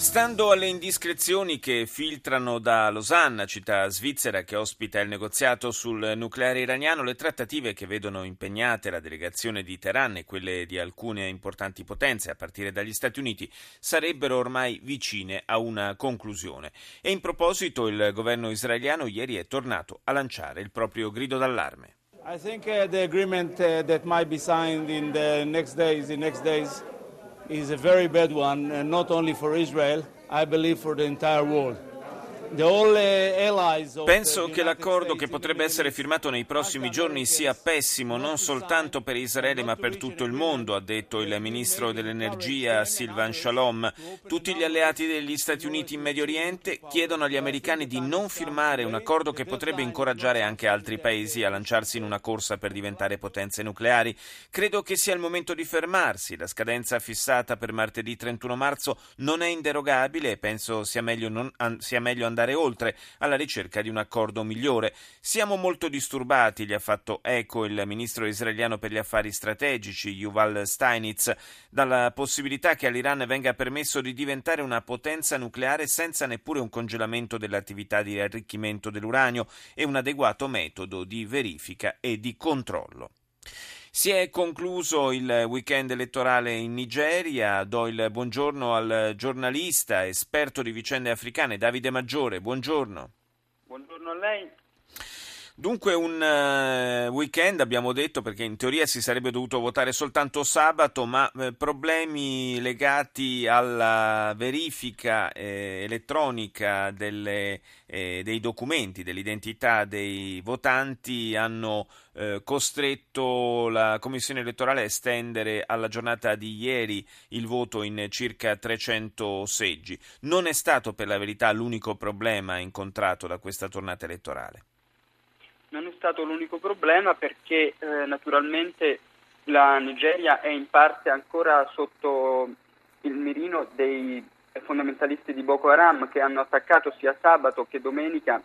Stando alle indiscrezioni che filtrano da Losanna, città svizzera che ospita il negoziato sul nucleare iraniano, le trattative che vedono impegnate la delegazione di Teheran e quelle di alcune importanti potenze, a partire dagli Stati Uniti, sarebbero ormai vicine a una conclusione. E in proposito il governo israeliano ieri è tornato a lanciare il proprio grido d'allarme. I think uh, the agreement uh, that might be signed in the next days, the next days is a very bad one, and not only for Israel, I believe for the entire world. Penso che l'accordo che potrebbe essere firmato nei prossimi giorni sia pessimo non soltanto per Israele ma per tutto il mondo, ha detto il ministro dell'energia Silvan Shalom. Tutti gli alleati degli Stati Uniti in Medio Oriente chiedono agli americani di non firmare un accordo che potrebbe incoraggiare anche altri paesi a lanciarsi in una corsa per diventare potenze nucleari. Credo che sia il momento di fermarsi. La scadenza fissata per martedì 31 marzo non è inderogabile e penso sia meglio, non, sia meglio andare andare oltre alla ricerca di un accordo migliore. Siamo molto disturbati, gli ha fatto eco il ministro israeliano per gli affari strategici Yuval Steinitz, dalla possibilità che all'Iran venga permesso di diventare una potenza nucleare senza neppure un congelamento dell'attività di arricchimento dell'uranio e un adeguato metodo di verifica e di controllo. Si è concluso il weekend elettorale in Nigeria. Do il buongiorno al giornalista, esperto di vicende africane, Davide Maggiore. Buongiorno. Buongiorno a lei. Dunque un uh, weekend abbiamo detto perché in teoria si sarebbe dovuto votare soltanto sabato, ma eh, problemi legati alla verifica eh, elettronica delle, eh, dei documenti, dell'identità dei votanti hanno eh, costretto la Commissione elettorale a estendere alla giornata di ieri il voto in circa 300 seggi. Non è stato per la verità l'unico problema incontrato da questa tornata elettorale non è stato l'unico problema perché eh, naturalmente la Nigeria è in parte ancora sotto il mirino dei fondamentalisti di Boko Haram che hanno attaccato sia sabato che domenica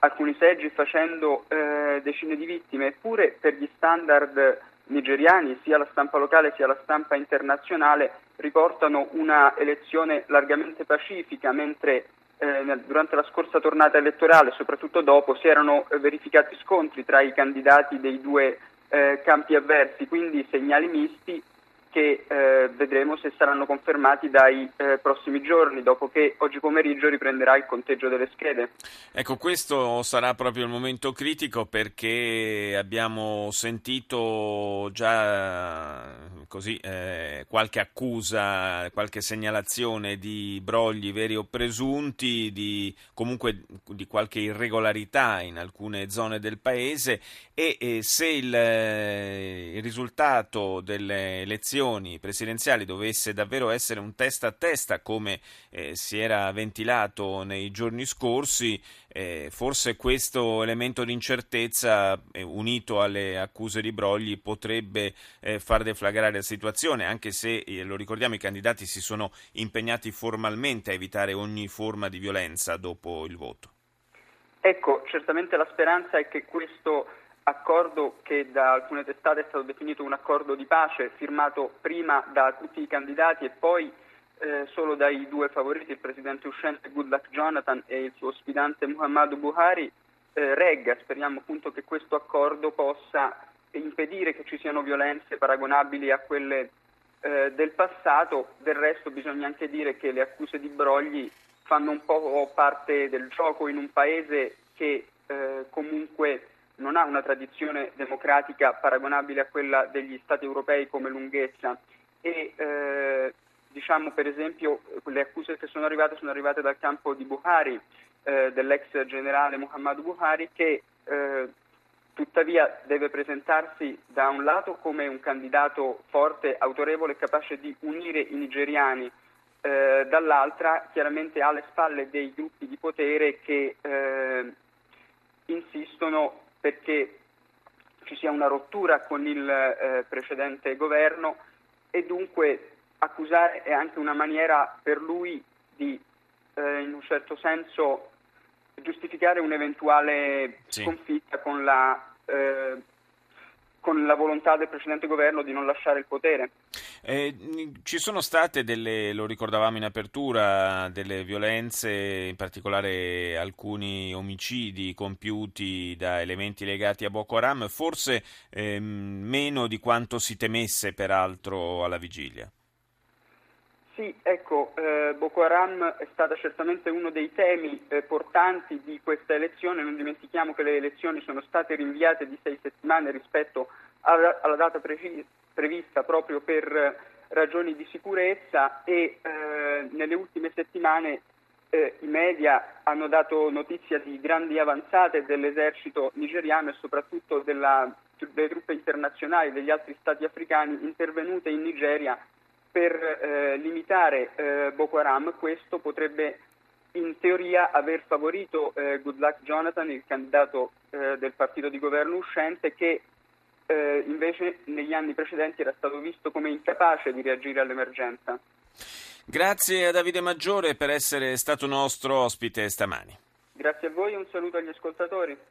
alcuni seggi facendo eh, decine di vittime, eppure per gli standard nigeriani sia la stampa locale sia la stampa internazionale riportano una elezione largamente pacifica, mentre eh, durante la scorsa tornata elettorale, soprattutto dopo, si erano eh, verificati scontri tra i candidati dei due eh, campi avversi, quindi segnali misti che eh, vedremo se saranno confermati dai eh, prossimi giorni, dopo che oggi pomeriggio riprenderà il conteggio delle schede. Ecco, questo sarà proprio il momento critico perché abbiamo sentito già così, eh, qualche accusa, qualche segnalazione di brogli veri o presunti, di, comunque di qualche irregolarità in alcune zone del paese e, e se il, eh, il risultato delle elezioni elezioni presidenziali dovesse davvero essere un testa a testa come eh, si era ventilato nei giorni scorsi, eh, forse questo elemento di incertezza eh, unito alle accuse di brogli potrebbe eh, far deflagrare la situazione, anche se, eh, lo ricordiamo, i candidati si sono impegnati formalmente a evitare ogni forma di violenza dopo il voto. Ecco, certamente la speranza è che questo accordo che da alcune testate è stato definito un accordo di pace, firmato prima da tutti i candidati e poi eh, solo dai due favoriti, il presidente uscente Goodluck Jonathan e il suo ospitante Muhammadu Buhari, eh, regga. Speriamo appunto che questo accordo possa impedire che ci siano violenze paragonabili a quelle eh, del passato. Del resto bisogna anche dire che le accuse di brogli fanno un po' parte del gioco in un paese che eh, comunque non ha una tradizione democratica paragonabile a quella degli Stati europei come lunghezza. E eh, diciamo per esempio le accuse che sono arrivate sono arrivate dal campo di Buhari, eh, dell'ex generale Muhammad Buhari che eh, tuttavia deve presentarsi da un lato come un candidato forte, autorevole e capace di unire i nigeriani, eh, dall'altra chiaramente alle spalle dei gruppi di potere che eh, insistono perché ci sia una rottura con il eh, precedente governo e dunque accusare è anche una maniera per lui di, eh, in un certo senso, giustificare un'eventuale sì. sconfitta con la, eh, con la volontà del precedente governo di non lasciare il potere. Eh, ci sono state delle, lo ricordavamo in apertura, delle violenze, in particolare alcuni omicidi compiuti da elementi legati a Boko Haram, forse ehm, meno di quanto si temesse peraltro alla vigilia. Sì, ecco, eh, Boko Haram è stata certamente uno dei temi eh, portanti di questa elezione, non dimentichiamo che le elezioni sono state rinviate di sei settimane rispetto alla, alla data prevista proprio per ragioni di sicurezza e eh, nelle ultime settimane eh, i media hanno dato notizia di grandi avanzate dell'esercito nigeriano e soprattutto della, delle truppe internazionali degli altri stati africani intervenute in Nigeria per eh, limitare eh, Boko Haram, questo potrebbe in teoria aver favorito eh, Goodluck Jonathan, il candidato eh, del partito di governo uscente, che eh, invece negli anni precedenti era stato visto come incapace di reagire all'emergenza. Grazie a Davide Maggiore per essere stato nostro ospite stamani. Grazie a voi e un saluto agli ascoltatori.